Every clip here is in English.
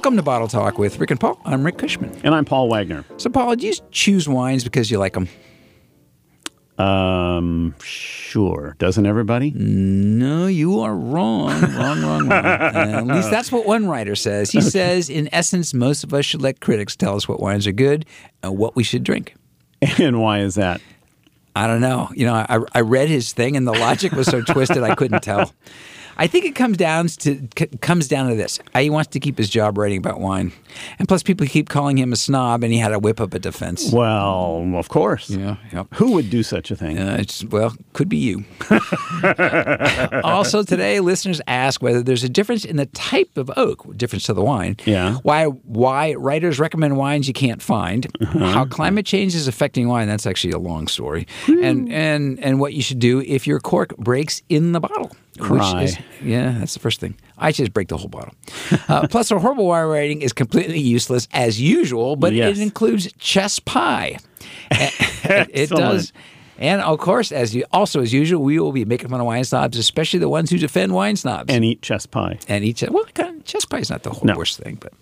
Welcome to Bottle Talk with Rick and Paul. I'm Rick Kushman. And I'm Paul Wagner. So, Paul, do you choose wines because you like them? Um, sure. Doesn't everybody? No, you are wrong. wrong, wrong, wrong. Uh, at least that's what one writer says. He says, in essence, most of us should let critics tell us what wines are good and what we should drink. And why is that? I don't know. You know, I, I read his thing, and the logic was so twisted I couldn't tell. I think it comes down to c- comes down to this. He wants to keep his job writing about wine, and plus people keep calling him a snob, and he had to whip up a defense. Well, of course. Yeah, yep. Who would do such a thing? Uh, it's, well, could be you. also, today listeners ask whether there's a difference in the type of oak, difference to the wine. Yeah. Why why writers recommend wines you can't find. How climate change is affecting wine. That's actually a long story. And and and what you should do if your cork breaks in the bottle. Cry. Is, yeah, that's the first thing. I just break the whole bottle. Uh, plus, our horrible wine rating is completely useless as usual, but Yes. it includes chess pie. it does. And of course, as you, also as usual, we will be making fun of wine snobs, especially the ones who defend wine snobs. And eat chess pie. and each well, kind of, chess pie is not the whole No. worst thing, but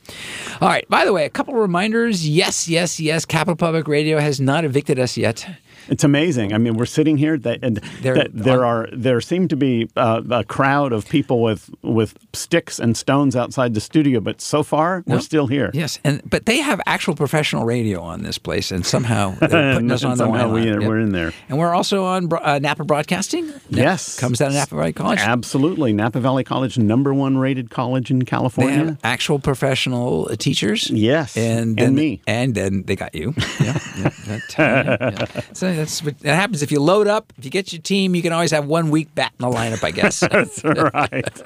all right. By the way, a couple of reminders. Yes, yes, yes. Capital Public Radio has not evicted us yet. It's amazing. I mean, we're sitting here, that, and There- that there are there seem to be uh, a crowd of people with with sticks and stones outside the studio, but so far we're still here. Yes, and but they have actual professional radio on this place, and somehow they're putting us on the somehow we. Yep. we're in there. And we're also on uh, Napa Broadcasting. Yes. comes out of Napa Valley College. Absolutely, Napa Valley College, number one rated college in California. actual professional uh, teachers. Yes, and and then, me. and then they got you. Yeah, yeah, yeah. So that's what that happens if you load up. If you get your team, you can always have one weak bat in the lineup, I guess. That's right.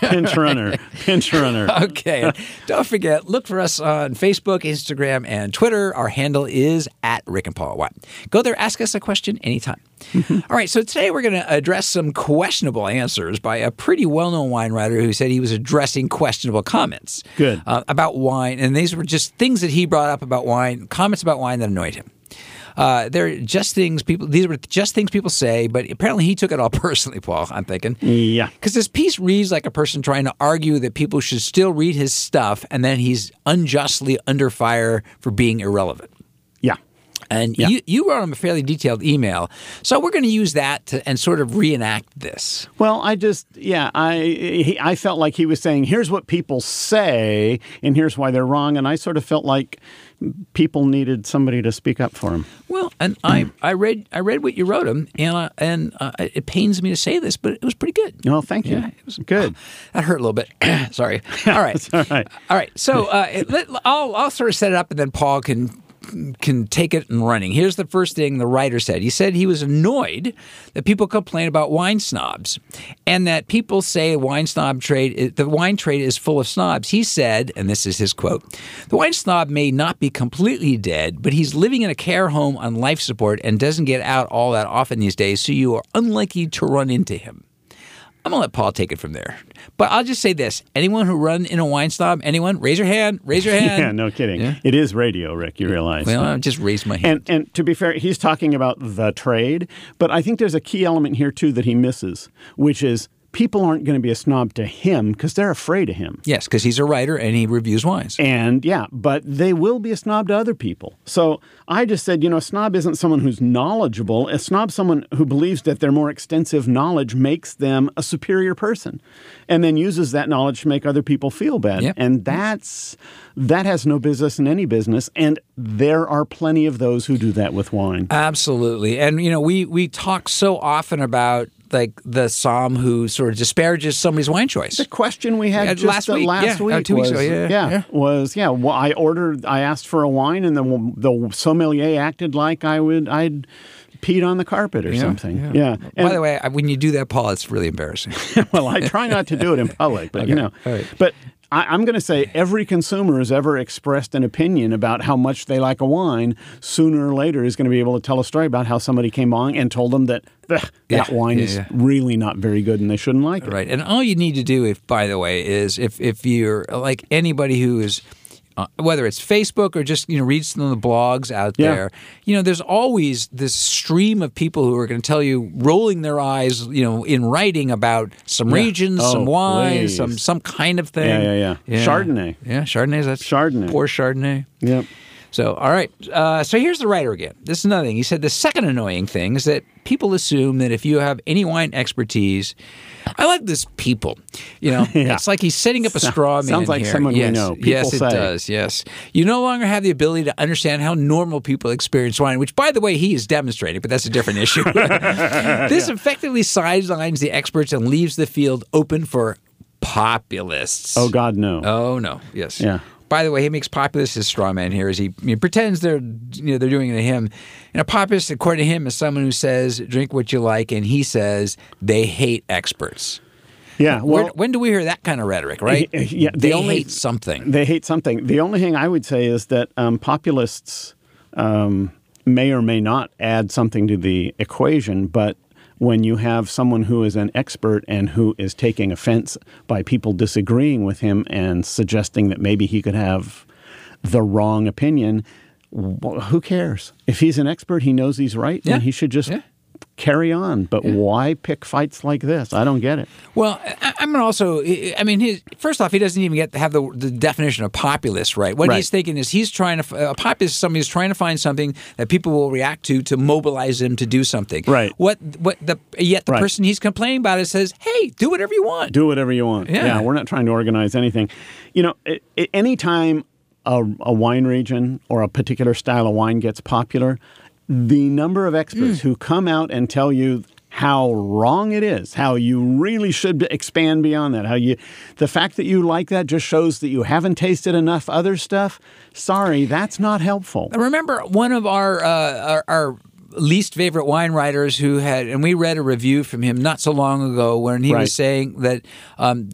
Pinch runner, pinch runner. okay. And don't forget, look for us on Facebook, Instagram, and Twitter. Our handle is at Rick and Paul Wine. Go there, ask us a question anytime. All right. So today we're going to address some questionable answers by a pretty well-known wine writer who said he was addressing questionable comments. Good. Uh, about wine, and these were just things that he brought up about wine, comments about wine that annoyed him. Uh, they're just things people. These were just things people say, but apparently he took it all personally. Paul, I'm thinking. Yeah. Because this piece reads like a person trying to argue that people should still read his stuff, and then he's unjustly under fire for being irrelevant. Yeah. And Yeah. you, you wrote him a fairly detailed email, so we're going to use that to, and sort of reenact this. Well, I just, yeah, I he, I felt like he was saying, here's what people say, and here's why they're wrong, and I sort of felt like people needed somebody to speak up for him. Well, and I, I read I read what you wrote him, and I, and uh, it pains me to say this, but it was pretty good. Well, thank you. Yeah, it was good. That hurt a little bit. Sorry. All right. all right. All right. So uh, it- let, I'll I'll sort of set it up, and then Paul can can take it and running. Here's the first thing the writer said. He said he was annoyed that people complain about wine snobs, and that people say wine snob trade eh, the wine trade is full of snobs. He said, and this is his quote: "The wine snob may not be completely dead, but he's living in a care home on life support and doesn't get out all that often these days. So you are unlikely to run into him." I'm gonna let Paul take it from there. But I'll just say this: anyone who run in a wine snob, anyone, raise your hand. Raise your hand. Yeah, no kidding. Yeah. It is radio, Rick. You realize. Well, I just raised my hand. and and to be fair, he's talking about the trade, but I think there's a key element here too that he misses, which is people aren't going to be a snob to him because they're afraid of him. yes, because he's a writer and he reviews wines. And yeah, but they will be a snob to other people. So I just said, you know, a snob isn't someone who's knowledgeable. A snob someone who believes that their more extensive knowledge makes them a superior person and then uses that knowledge to make other people feel bad. Yep. And that's that has no business in any business. And there are plenty of those who do that with wine. Absolutely, and you know we we talk so often about like the somm who sort of disparages somebody's wine choice. The question we had Yeah, just last week. last Yeah, oh, week two weeks was, ago. Yeah, yeah. was yeah. Well, I ordered. I asked for a wine, and the the sommelier acted like I would. I'd peed on the carpet or something. Yeah. By the way, when you do that, Paul, it's really embarrassing. well, I try not to do it in public, but you know. Right. But I, I'm going to say every consumer has ever expressed an opinion about how much they like a wine. Sooner or later, is going to be able to tell a story about how somebody came along and told them that "Ugh, that Yeah, wine yeah, is yeah. really not very good and they shouldn't like it. Right. And all you need to do, if by the way, is if if you're like anybody who is uh, whether it's Facebook or just you know read some of the blogs out Yeah. there, you know, there's always this stream of people who are going to tell you, rolling their eyes, you know, in writing about some regions, Oh, some wine, please. some some kind of thing. Yeah, yeah, yeah. Chardonnay. Yeah, Chardonnay. That's Chardonnay. Poor Chardonnay. Yep. So, all right. Uh, so here's the writer again. This is another thing. He said the second annoying thing is that people assume that if you have any wine expertise, I like this people. You know, Yeah. it's like he's setting up a straw man. sounds like here. someone we yes, know. People yes, it say. does. Yes, you no longer have the ability to understand how normal people experience wine, which, by the way, he is demonstrating. But that's a different issue. this effectively sidelines the experts and leaves the field open for populists. Oh God, no. Oh no! Yes. Yeah. By the way, he makes populist his straw man here. Is he, he pretends they're you know they're doing it to him. And a populist, according to him, is someone who says drink what you like, and he says they hate experts. yeah. Well, when do we hear that kind of rhetoric? Right? Yeah, the they only- hate something. They hate something. The only thing I would say is that um, populists um, may or may not add something to the equation, but when you have someone who is an expert and who is taking offense by people disagreeing with him and suggesting that maybe he could have the wrong opinion, who cares? If he's an expert, he knows he's right, Yeah. and he should just Yeah. Carry on. But why pick fights like this? I don't get it. Well, I, I'm gonna also. I mean, his, first off, he doesn't even get to have the, the definition of populist right. What Right. he's thinking is he's trying to. A populist is somebody who's trying to find something that people will react to to mobilize them to do something. Right. What? What? The yet the Right. person he's complaining about it says, "Hey, do whatever you want." do whatever you want. Yeah. we're not trying to organize anything. You know, a- a- anytime a, a wine region or a particular style of wine gets popular, the number of experts who come out and tell you how wrong it is, how you really should expand beyond that, how you, the fact that you like that just shows that you haven't tasted enough other stuff. Sorry, that's not helpful. I remember one of our, uh, our our least favorite wine writers who had, and we read a review from him not so long ago when he Right. was saying that. Um,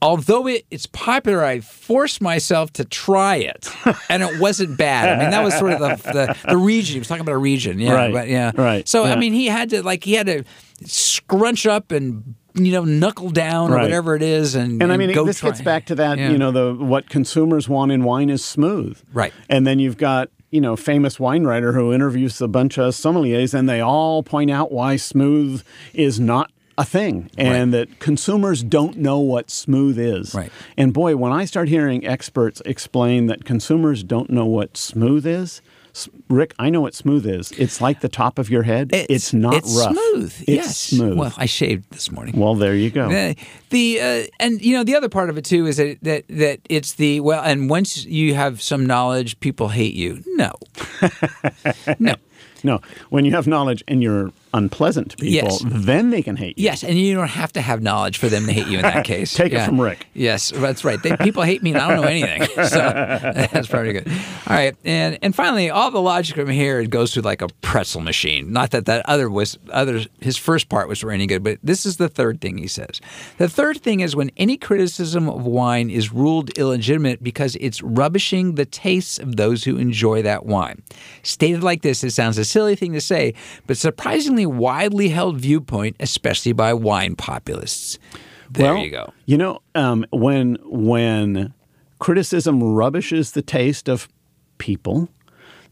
Although it, it's popular, I forced myself to try it, and it wasn't bad. I mean, that was sort of the, the, the region. He was talking about a region, yeah, Right, but yeah, right, So I mean, he had to like he had to scrunch up and you know knuckle down or whatever it is, and And I mean, this try. gets back to that. Yeah. You know, the what consumers want in wine is smooth, Right. And then you've got you know famous wine writer who interviews a bunch of sommeliers, and they all point out why smooth is not a thing, and that consumers don't know what smooth is. Right. And boy, when I start hearing experts explain that consumers don't know what smooth is. Rick, I know what smooth is. It's like the top of your head. It's, not it's rough. smooth. It's yes. smooth. Well, I shaved this morning. Well, there you go. Uh, the uh, and you know the other part of it too is that, that that it's the well and once you have some knowledge people hate you no no No, when you have knowledge and you're unpleasant to people, Yes. then they can hate you. yes and you don't have to have knowledge for them to hate you in that case. Take it from Rick. yes that's right. They, people hate me and I don't know anything. So that's pretty good. All right and and finally all the logic from here goes through like a pretzel machine. Not that that other was other his first part was any good but this is the third thing he says. The third thing is when any criticism of wine is ruled illegitimate because it's rubbishing the tastes of those who enjoy that wine. Stated like this it sounds a silly thing to say but surprisingly widely held viewpoint especially by wine populists. There well, you go. You know, um, when when criticism rubbishes the taste of people,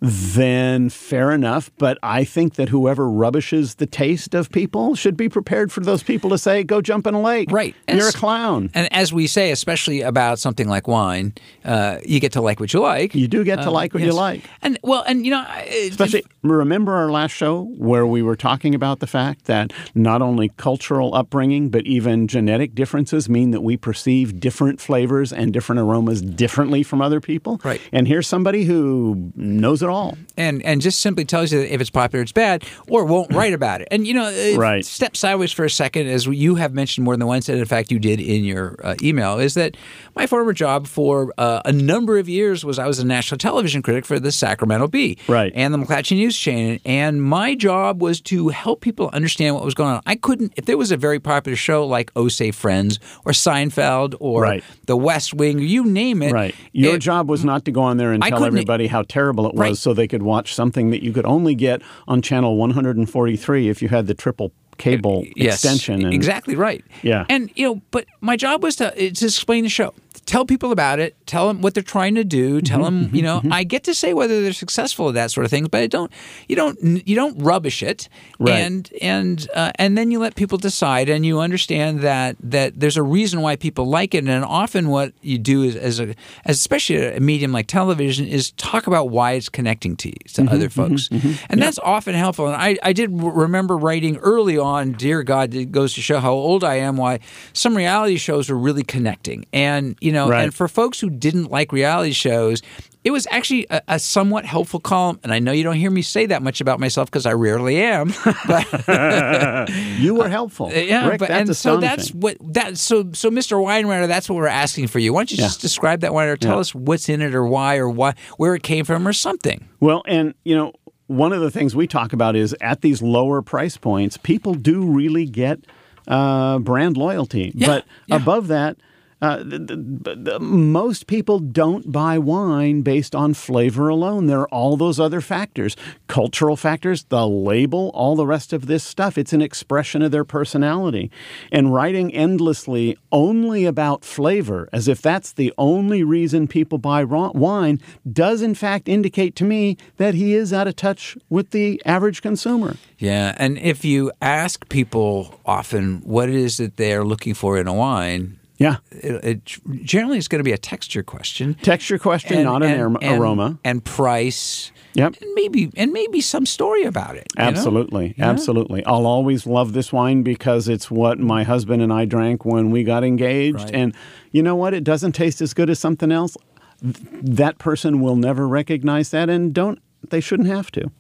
then fair enough. But I think that whoever rubbishes the taste of people should be prepared for those people to say, "Go jump in a lake." Right. You're a clown. And as we say, especially about something like wine, uh, you get to like what you like. You do get to Um, like what you like. And well, and you know, I- Especially, remember our last show where we were talking about the fact that not only cultural upbringing, but even genetic differences mean that we perceive different flavors and different aromas differently from other people. Right. And here's somebody who knows it all. and and just simply tells you that if it's popular, it's bad, or won't write about it. And you know, uh, Right. step sideways for a second, as you have mentioned more than once, and in fact you did in your uh, email, is that my former job for uh, a number of years was I was a national television critic for the Sacramento Bee, Right. and the McClatchy News Chain, and my job was to help people understand what was going on. I couldn't if there was a very popular show like Oh Say Friends or Seinfeld or Right. The West Wing, you name it, Right. Your it- job was not to go on there and I tell everybody how terrible it was Right. So they could watch something that you could only get on channel 143 if you had the triple cable Yes, extension. And, exactly right. Yeah. and you know, but my job was to uh, to explain the show, tell people about it. Tell them what they're trying to do. Tell Mm-hmm, them, you know, I get to say whether they're successful at that sort of thing, but I don't. You don't. You don't rubbish it. Right. And and uh, and then you let people decide, and you understand that that there's a reason why people like it. And often, what you do is, as a, as especially a medium like television, is talk about why it's connecting to you, to Mm-hmm, other folks, and that's often helpful. And I I did remember writing early on. Dear God, it goes to show how old I am. Why some reality shows are really connecting, and you know, Right. and for folks who didn't like reality shows. It was actually a, a somewhat helpful column, and I know you don't hear me say that much about myself because I rarely am. But You were helpful. Uh, yeah, Rick, but that's and so that's what that so so Mr. Weinreiter, that's what we're asking for you. Why don't you Yeah. just describe that wine or tell Yeah. us what's in it or why or why where it came from or something. Well, and you know, one of the things we talk about is at these lower price points, people do really get uh, brand loyalty. Yeah, but yeah. above that, uh, the, the, the, most people don't buy wine based on flavor alone. There are all those other factors cultural factors, the label, all the rest of this stuff. It's an expression of their personality. And writing endlessly only about flavor, as if that's the only reason people buy wine, does in fact indicate to me that he is out of touch with the average consumer. Yeah, and if you ask people often what it is that they're looking for in a wine, Yeah. it, it generally is going to be a texture question. Texture question, not an aroma- and- aroma. and price. Yep. and maybe and maybe some story about it. Absolutely, Yeah. absolutely. I'll always love this wine because it's what my husband and I drank when we got engaged. Right. And you know what? It doesn't taste as good as something else. That person will never recognize that and don't they shouldn't have to.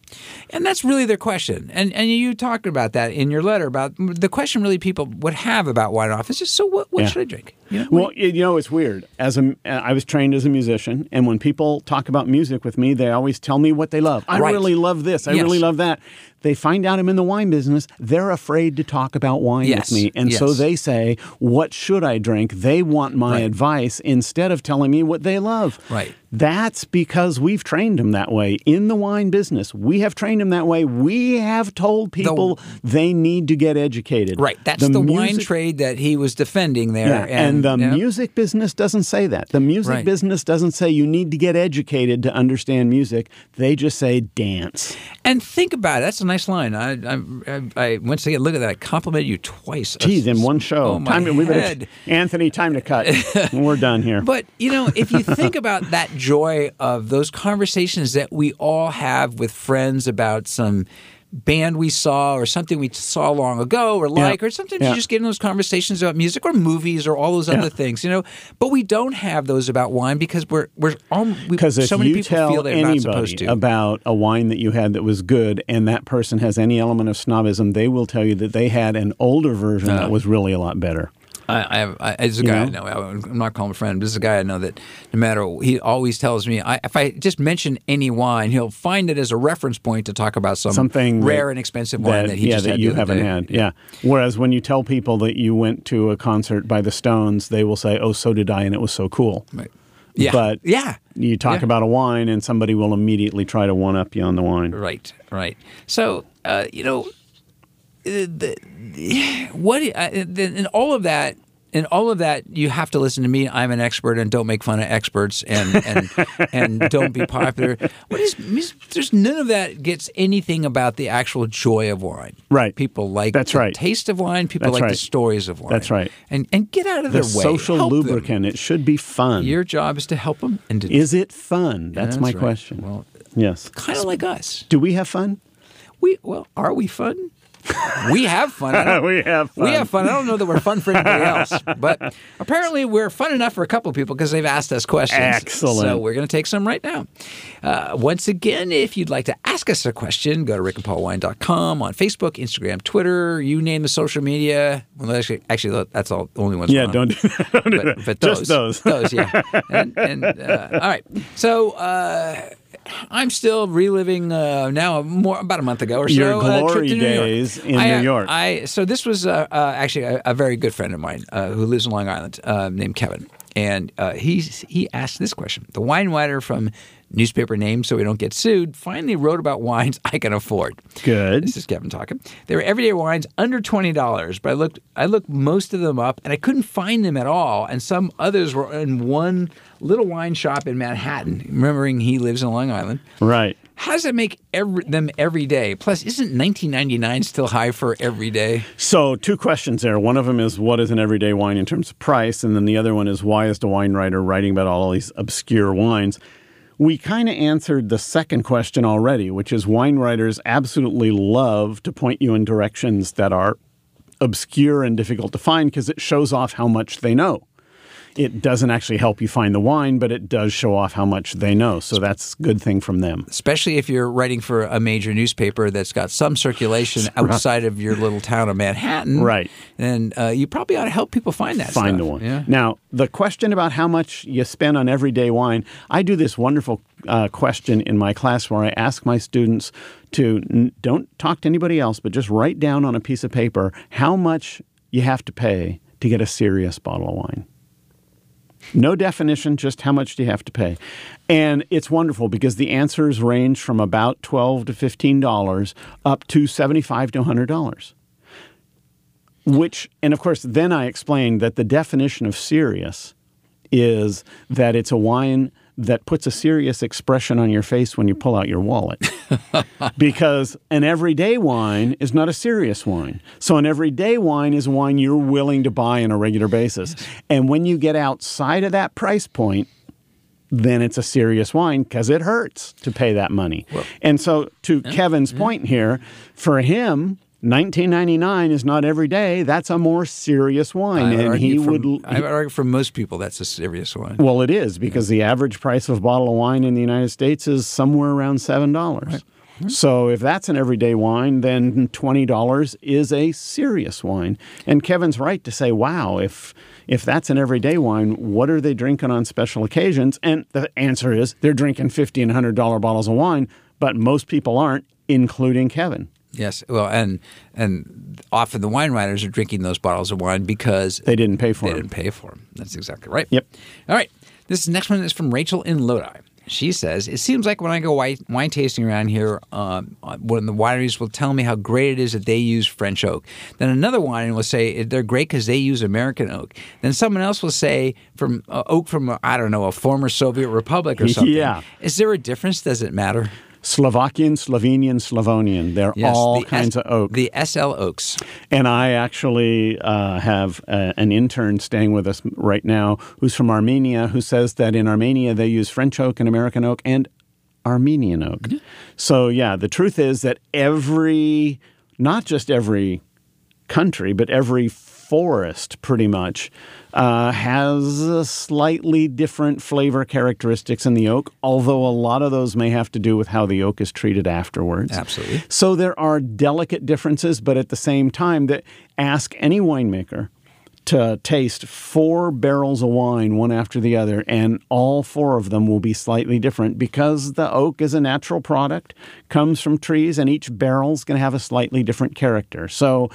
And that's really their question. And and you talked about that in your letter about the question really people would have about wine off is just so what, what Yeah. should I drink? You know, Well, you know, it's weird. As a, I was trained as a musician, and when people talk about music with me, they always tell me what they love. I Right. really love this. I Yes. really love that. They find out I'm in the wine business. They're afraid to talk about wine Yes. with me, and so they say, "What should I drink?" They want my Right. advice instead of telling me what they love. Right. That's because we've trained them that way in the wine business. We have trained them that way. We have told people they need to get educated. right. That's the, wine music- trade that he was defending there. yeah, and, the you know, music business doesn't say that. The music Right. business doesn't say you need to get educated to understand music. They just say dance. And think about it. That's a nice line. I, I, I, I once again look at that. I complimented you twice. Geez, in one show. Oh, my time head. Anthony, time to cut. We're done here. But you know, if you think about that joy of those conversations that we all have with friends about some band we saw or something we saw long ago or like, or sometimes Yeah. you just get in those conversations about music or movies or all those other things, you know. But we don't have those about wine because we're we're we, Because if so many you people tell feel they're not supposed anybody to. about a wine that you had that was good, and that person has any element of snobism, they will tell you that they had an older version Uh. that was really a lot better. I, I, have, I there's a guy know? I know. I'm not calling him a friend. But this is a guy I know that no matter he always tells me I, if I just mention any wine, he'll find it as a reference point to talk about some Something rare that- and expensive wine that, he yeah, just that you haven't day. had. Yeah. Whereas when you tell people that you went to a concert by the Stones, they will say, "Oh, so did I, and it was so cool." Right. Yeah. But yeah. You talk Yeah. about a wine, and somebody will immediately try to one up you on the wine. Right. Right. So uh, you know, the, what uh, in all of that. In all of that, you have to listen to me. I'm an expert, and don't make fun of experts, and and and don't be popular. What is? There's none of that gets anything about the actual joy of wine. Right. People like That's the right. taste of wine. People That's like the stories of wine. That's right. And and get out of The their way. social Help them. lubricant. It should be fun. Your job is to help them and to Is it fun? That's, that's my right. question. Well, yes. kind of like us. Do we have fun? We well, are we fun? We have fun. We have fun. We have fun. I don't know that we're fun for anybody else, but apparently we're fun enough for a couple of people because they've asked us questions. Excellent. So we're going to take some right now. Uh, once again, if you'd like to ask us a question, go to rickandpaulwine.com on Facebook, Instagram, Twitter, you name the social media. Well, actually, actually that's all the only ones. Yeah, don't do that. Don't do that. but Just those. those, yeah. And, and uh, all right, so uh, I'm still reliving uh, now more about a month ago or so. Your a trip glory to New York. days in I, New uh, York. I so this was uh, uh, actually a, a very good friend of mine uh, who lives in Long Island, uh, named Kevin, and uh, he he asked this question: the wine writer from newspaper name so we don't get sued, finally wrote about wines I can afford. Good. This is Kevin talking. They were everyday wines under twenty dollars, but I looked I looked most of them up and I couldn't find them at all. And some others were in one little wine shop in Manhattan. Remembering he lives in Long Island. Right. How does that make every, them every day? Plus, isn't 1999 still high for every day? So, two questions there. One of them is what is an everyday wine in terms of price? And then the other one is why is the wine writer writing about all these obscure wines? We kind of answered the second question already, which is wine writers absolutely love to point you in directions that are obscure and difficult to find because it shows off how much they know. It doesn't actually help you find the wine, but it does show off how much they know. So that's a good thing from them. Especially if you're writing for a major newspaper that's got some circulation outside of your little town of Manhattan. Right. Then uh, you probably ought to help people find that find stuff. the one. Yeah. Now, the question about how much you spend on everyday wine, I do this wonderful uh, question in my class where I ask my students to n- don't talk to anybody else, but just write down on a piece of paper how much you have to pay to get a serious bottle of wine. No definition, just how much do you have to pay? And it's wonderful because the answers range from about 12 to fifteen dollars up to 75 to hundred dollars. Which, and of course, then I explained that the definition of serious is that it's a wine that puts a serious expression on your face when you pull out your wallet. because an everyday wine is not a serious wine. So, an everyday wine is wine you're willing to buy on a regular basis. And when you get outside of that price point, then it's a serious wine because it hurts to pay that money. and so, to Kevin's point here, for him, 1999 is not every day. That's a more serious wine, I and he from- would. I would argue for most people that's a serious one. Well, it is because the average price of a bottle of wine in the United States is somewhere around seven dollars. So if that's an everyday wine, then twenty dollars is a serious wine. And Kevin's right to say, "Wow, if if that's an everyday wine, what are they drinking on special occasions?" And the answer is they're drinking fifty and hundred dollar bottles of wine, but most people aren't, including Kevin. Yes. Well, and and often the wine writers are drinking those bottles of wine because They didn't pay for they them. didn't pay for them. That's exactly right. Yep. All right. This next one is from Rachel in Lodi. She says, It seems like when I go wine, wine tasting around here, um, when the wineries will tell me how great it is that they use French oak. Then another winery will say they're great because they use American oak. Then someone else will say from uh, oak from, I don't know, a former Soviet republic or something. Yeah. Is there a difference? Does it matter? Slovakian, Slovenian, Slavonian. They're all the kinds S- of oak. The SL oaks. And I actually uh, have uh an intern staying with us right now who's from Armenia who says that in Armenia they use French oak and American oak and Armenian oak. So, yeah, the truth is that every, not just every country, but every forest pretty much uh, has a slightly different flavor characteristics in the oak, although a lot of those may have to do with how the oak is treated afterwards. Absolutely. So there are delicate differences, but at the same time, that ask any winemaker to taste four barrels of wine one after the other, and all four of them will be slightly different because the oak is a natural product, comes from trees, and each barrel's going to have a slightly different character. So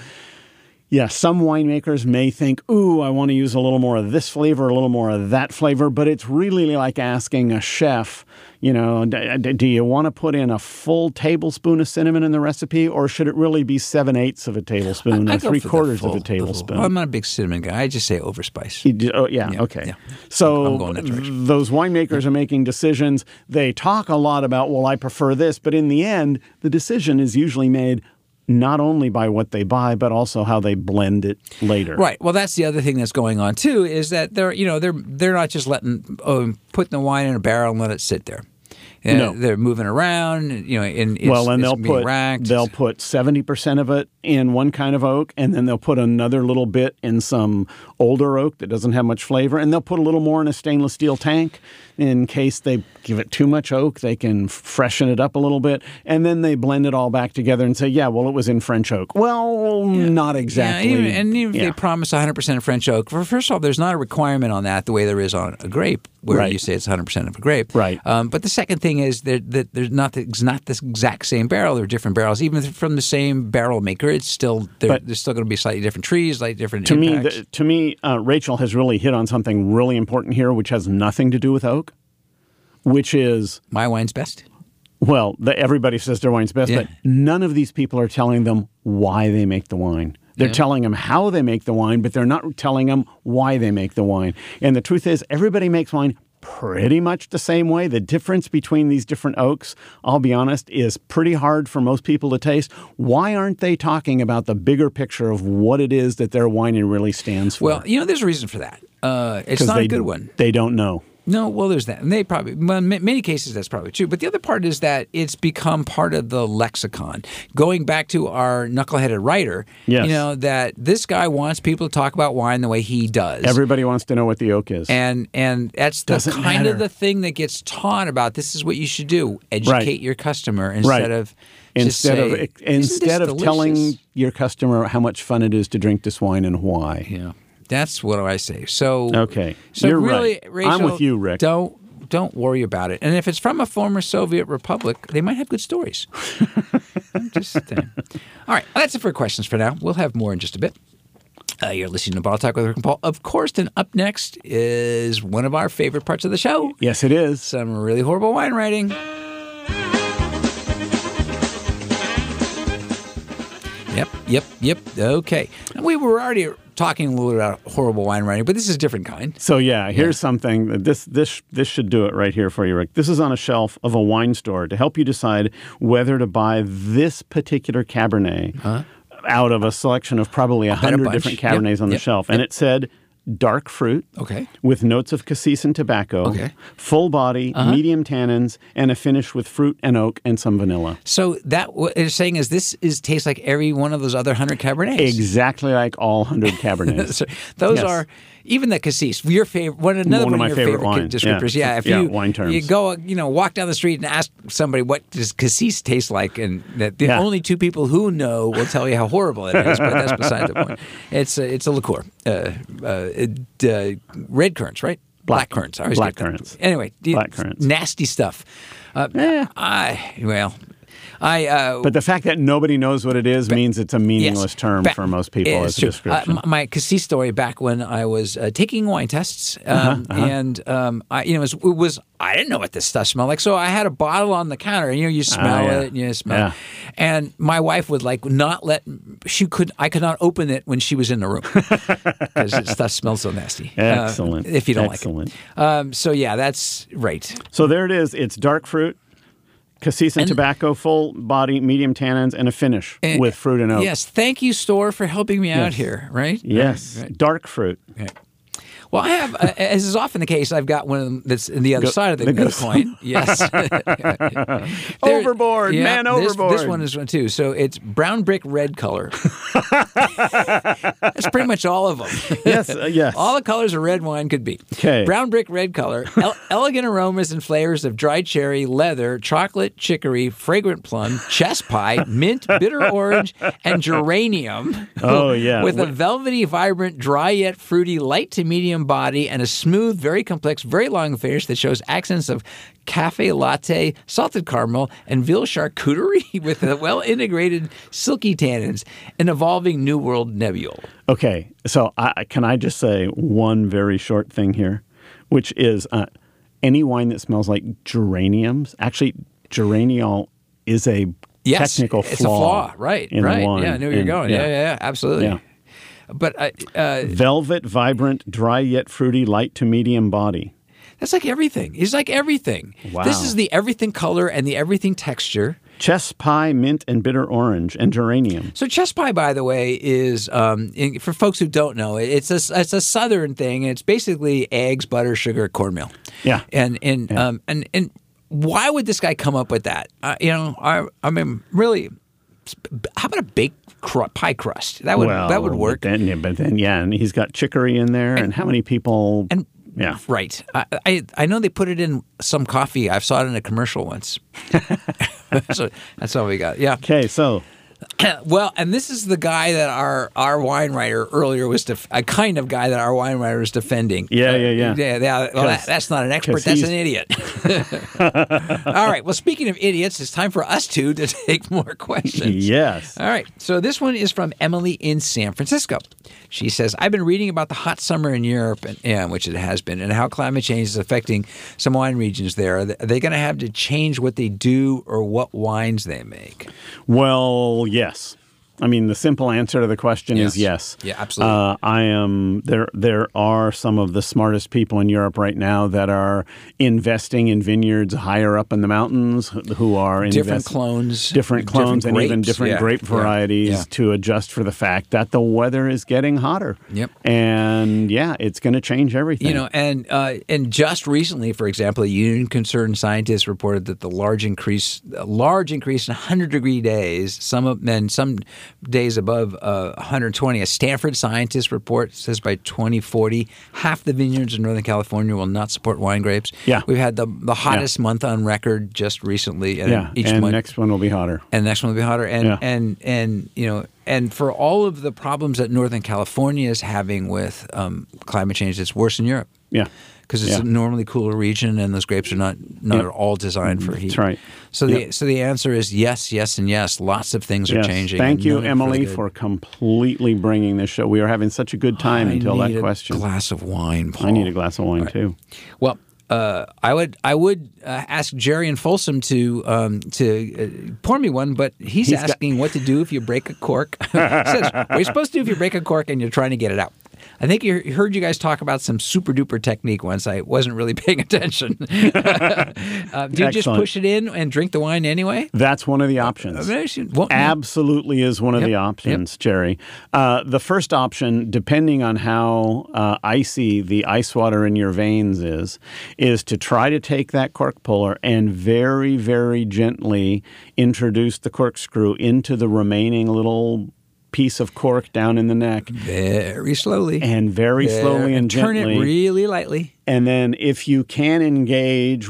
yeah, some winemakers may think, ooh, I want to use a little more of this flavor, a little more of that flavor, but it's really like asking a chef, you know, do you want to put in a full tablespoon of cinnamon in the recipe, or should it really be seven eighths of a tablespoon I or three quarters full- of a tablespoon? Well, I'm not a big cinnamon guy. I just say overspice. You oh, yeah, Yeah, okay. yeah. So I'm going that those winemakers are making decisions. They talk a lot about, well, I prefer this, but in the end, the decision is usually made not only by what they buy, but also how they blend it later. Right. Well, that's the other thing that's going on too is that they're you know they're they're not just letting um, putting the wine in a barrel and let it sit there. And No. they're moving around. You know, and it's, well, and they'll put racked. they'll put seventy percent of it in one kind of oak, and then they'll put another little bit in some older oak that doesn't have much flavor, and they'll put a little more in a stainless steel tank in case they give it too much oak. They can freshen it up a little bit, and then they blend it all back together and say, "Yeah, well, it was in French oak." Well, not exactly. Yeah, even, and even if they promise 100% French oak, first of all, there's not a requirement on that the way there is on a grape, where Right. you say it's 100% of a grape. Right. Um, but the second thing is that, that there's not the, it's not the exact same barrel. They're different barrels. Even from the same barrel maker, it's still But- there's still going to be slightly different trees, slightly different to me, the, to me, uh, Rachel has really hit on something really important here, which has nothing to do with oak. which is My wine's best. well, the, everybody says their wine's best, Yeah. but none of these people are telling them why they make the wine. They're Yeah. telling them how they make the wine, but they're not telling them why they make the wine. And the truth is, everybody makes wine pretty much the same way. The difference between these different oaks, I'll be honest, is pretty hard for most people to taste. Why aren't they talking about the bigger picture of what it is that their wine really stands for? Well, you know, there's a reason for that. Uh, it's not they, a good one. They don't know. No, well, there's that, and they probably, well, in many cases, that's probably true. But the other part is that it's become part of the lexicon. Going back to our knuckleheaded writer, Yes. you know that this guy wants people to talk about wine the way he does. Everybody wants to know what the oak is. and and that's the Doesn't kind matter. of the thing that gets taught about. This is what you should do: educate your customer instead Right. of instead say, of instead of telling your customer how much fun it is to drink this wine and why. Yeah, that's what I say. So Okay. so You're really, right. Rachel, I'm with you, Rick. Don't don't worry about it. And if it's from a former Soviet republic, they might have good stories. I'm just saying. All right, that's it for questions for now. We'll have more in just a bit. Uh, you're listening to Bottle Talk with Rick and Paul. Of course, then up next is one of our favorite parts of the show. Yes, it is. Some really horrible wine writing. Yep, yep, yep. Okay. We were already talking a little bit about horrible wine writing, but this is a different kind. So yeah, here's something that this this this should do it right here for you, Rick. This is on a shelf of a wine store to help you decide whether to buy this particular Cabernet out of a selection of probably a hundred different Yep, Cabernets on the yep, shelf, and it said dark fruit. Okay. With notes of cassis and tobacco, Okay. Uh-huh. full body, medium tannins, and a finish with fruit and oak and some vanilla. So that what it's saying is this is tastes like every one of those other hundred Cabernets. Exactly like all hundred Cabernets. So those Yes. are even the cassis. Your favorite, one another One one, of your favorite wines, descriptors. yeah. Yeah, if Yeah, you wine terms. you go, you know, walk down the street and ask somebody what does cassis taste like, and that the Yeah. only two people who know will tell you how horrible it is. But that's beside the point. It's a, it's a liqueur, uh, uh, uh, red currants, right? Black- currants. I always black currants. Anyway, Black currants. nasty stuff. Uh, Yeah. I well, I uh, But the fact that nobody knows what it is means it's a meaningless Yes. term Ba- for most people as a true. description. Uh, my cassis story back when I was uh, taking wine tests, Uh-huh, um, and um, I, you know, it was, it was I didn't know what this stuff smelled like, so I had a bottle on the counter, and you know, you smell Ah, yeah. it, and you smell, Yeah. it. and my wife would like not let she could I could not open it when she was in the room because stuff smells so nasty. Uh, Excellent. if you don't Excellent. like it. Um, so yeah, that's right. So there it is. It's dark fruit, cassis and, And- tobacco, full body, medium tannins, and a finish Eh, with fruit and oak. Yes, thank you, store, for helping me out here. Right? Yes. Right, right. Dark fruit. Okay. Well, I have, uh, as is often the case, I've got one of them that's in the other Go- side of the, the coin. Yes. There- Overboard, man, this- This, one is one too. So it's brown brick red color. That's pretty much all of them. Yes. uh, yes. All the colors a red wine could be. Okay. Brown brick red color, el- elegant aromas and flavors of dried cherry, leather, chocolate, chicory, fragrant plum, chess pie, mint, bitter orange, and geranium. Oh, yeah. With a velvety, vibrant, dry yet fruity, light to medium body, and a smooth, very complex, very long finish that shows accents of cafe latte, salted caramel, and veal charcuterie with a well integrated silky tannins, an evolving New World nebule. Okay. So I, can I just say one very short thing here, which is uh, any wine that smells like geraniums, actually, geraniol is a Yes, technical flaw. it's a flaw, right? right. wine. Yeah, I knew where you're going. Yeah, yeah, yeah, absolutely. Yeah. But uh, uh, Velvet, vibrant, dry yet fruity, light to medium body. that's like everything. It's like everything. Wow. This is the everything color and the everything texture. Chess pie, mint, and bitter orange, and geranium. So chess pie, by the way, is um, in, for folks who don't know, it's a it's a southern thing. It's basically eggs, butter, sugar, cornmeal. Yeah. And and um, and and why would this guy come up with that? Uh, you know, I I mean, really, how about a baked cru- pie crust? That would well, that would work. But then, yeah, but then, yeah, and he's got chicory in there, and, how many people? And yeah, right, I, I I know they put it in some coffee. I've saw it in a commercial once. so that's all we got. Yeah. okay, so well, and this is the guy that our our wine writer earlier was def- a kind of guy that our wine writer was defending. Yeah, yeah, yeah. Yeah, yeah. Well, that, that's not an expert. That's an idiot. All right. Well, speaking of idiots, it's time for us two to take more questions. Yes. All right. So this one is from Emily in San Francisco. She says, I've been reading about the hot summer in Europe, and, yeah, which it has been, and how climate change is affecting some wine regions there. Are they, are they going to have to change what they do or what wines they make? Well, yes. I mean, the simple answer to the question is yes. Yes. Yeah, absolutely. Uh, I am there. There are some of the smartest people in Europe right now that are investing in vineyards higher up in the mountains, who are Different invest- clones, different clones, and even different Yeah, grape varieties yeah. to adjust for the fact that the weather is getting hotter. Yep. And yeah, it's going to change everything. You know, and uh, and just recently, for example, a union concerned scientists reported that the large increase, large increase in 100 degree days, some of and some days above uh, 120. A Stanford scientist report says by 2040, half the vineyards in Northern California will not support wine grapes. Yeah. we've had the the hottest month on record just recently, and yeah, each and month next one will be hotter. and the next one will be hotter. And Yeah. and and you know, and for all of the problems that Northern California is having with um, climate change, it's worse in Europe Yeah. Because it's Yeah. a normally cooler region, and those grapes are not not Yep. at all designed for heat. That's right. So the so the answer is yes, yes, and yes. Lots of things are changing. Thank you, Emily, good. for completely bringing this show. We are having such a good time I until need that a question. glass of wine. Paul. I need a glass of wine too. Well, uh, I would I would uh, ask Jerry and Folsom to um, to uh, pour me one, but he's, He's got- asking what to do if you break a cork. Says, what are you supposed to do if you break a cork and you're trying to get it out? I think you heard you guys talk about some super duper technique once. I wasn't really paying attention. uh, do you just push it in and drink the wine anyway? That's one of the options. I mean, I should- well, Absolutely is one of Yep, the yep. options, Jerry. Uh, the first option, depending on how uh, icy the ice water in your veins is, is to try to take that cork puller and very, very gently introduce the corkscrew into the remaining little piece of cork down in the neck. very slowly. And very slowly and turn gently. it really lightly. And then if you can engage,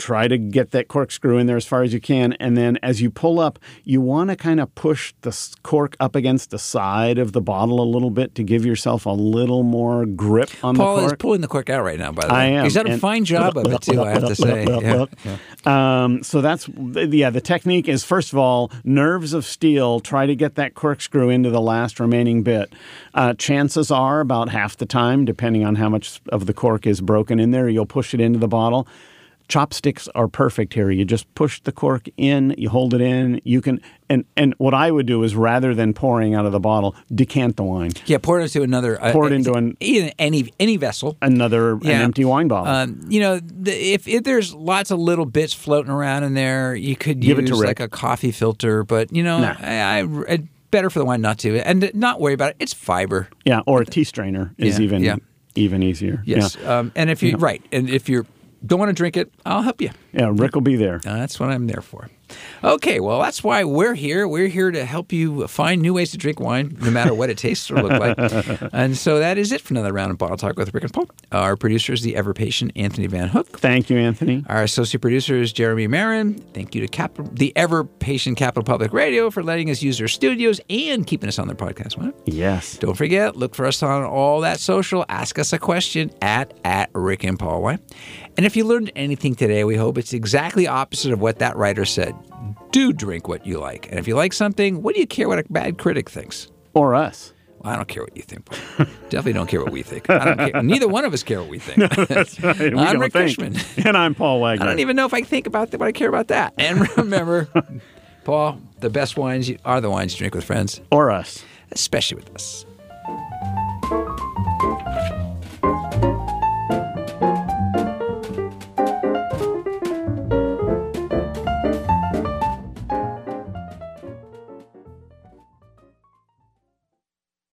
try to get that corkscrew in there as far as you can. And then as you pull up, you want to kind of push the cork up against the side of the bottle a little bit to give yourself a little more grip on Paul the is cork. pulling the cork out right now. By the way, I am. He's done a And- fine job of it too. I have to say. Yeah. Um, so that's yeah. The technique is first of all nerves of steel. Try to get that corkscrew into the last remaining bit. Uh, chances are about half the time, depending on how much of the cork is broken in there, you'll push it into the bottle. Chopsticks are perfect here. You just push the cork in, you hold it in. You can and and what I would do is rather than pouring out of the bottle, decant the wine. Yeah, pour it into another. Uh, Pour it into an- any any vessel. Another Yeah. an empty wine bottle. Um, you know, the, if, if there's lots of little bits floating around in there, you could Give it use to like a coffee filter. But you know, Nah. I, I, better for the wine not to, and not worry about it. It's fiber. yeah, or a tea strainer is Yeah, even yeah. even easier. Yes, Yeah. um, and if you right, and if you don't want to drink it, I'll help you. yeah, Rick will be there. That's what I'm there for. Okay, well, that's why we're here. We're here to help you find new ways to drink wine, no matter what it tastes or look like. and so that is it for another round of Bottle Talk with Rick and Paul. Our producer is the ever patient Anthony Van Hook. Thank you, Anthony. Our associate producer is Jeremy Marin. Thank you to Cap- the ever patient Capital Public Radio for letting us use their studios and keeping us on their podcast. What? Yes. Don't forget, look for us on all that social. Ask us a question at at Rick and Paul Wine. And if you learned anything today, we hope it's exactly opposite of what that writer said. Do drink what you like. And if you like something, what do you care what a bad critic thinks? Or us. Well, I don't care what you think. Definitely don't care what we think. I don't care. Neither one of us care what we think. That's right. We I'm Rick think. Fishman. And I'm Paul Wagner. I don't even know if I think about that, but I care about that. And remember, Paul, the best wines are the wines you drink with friends, or us. especially with us.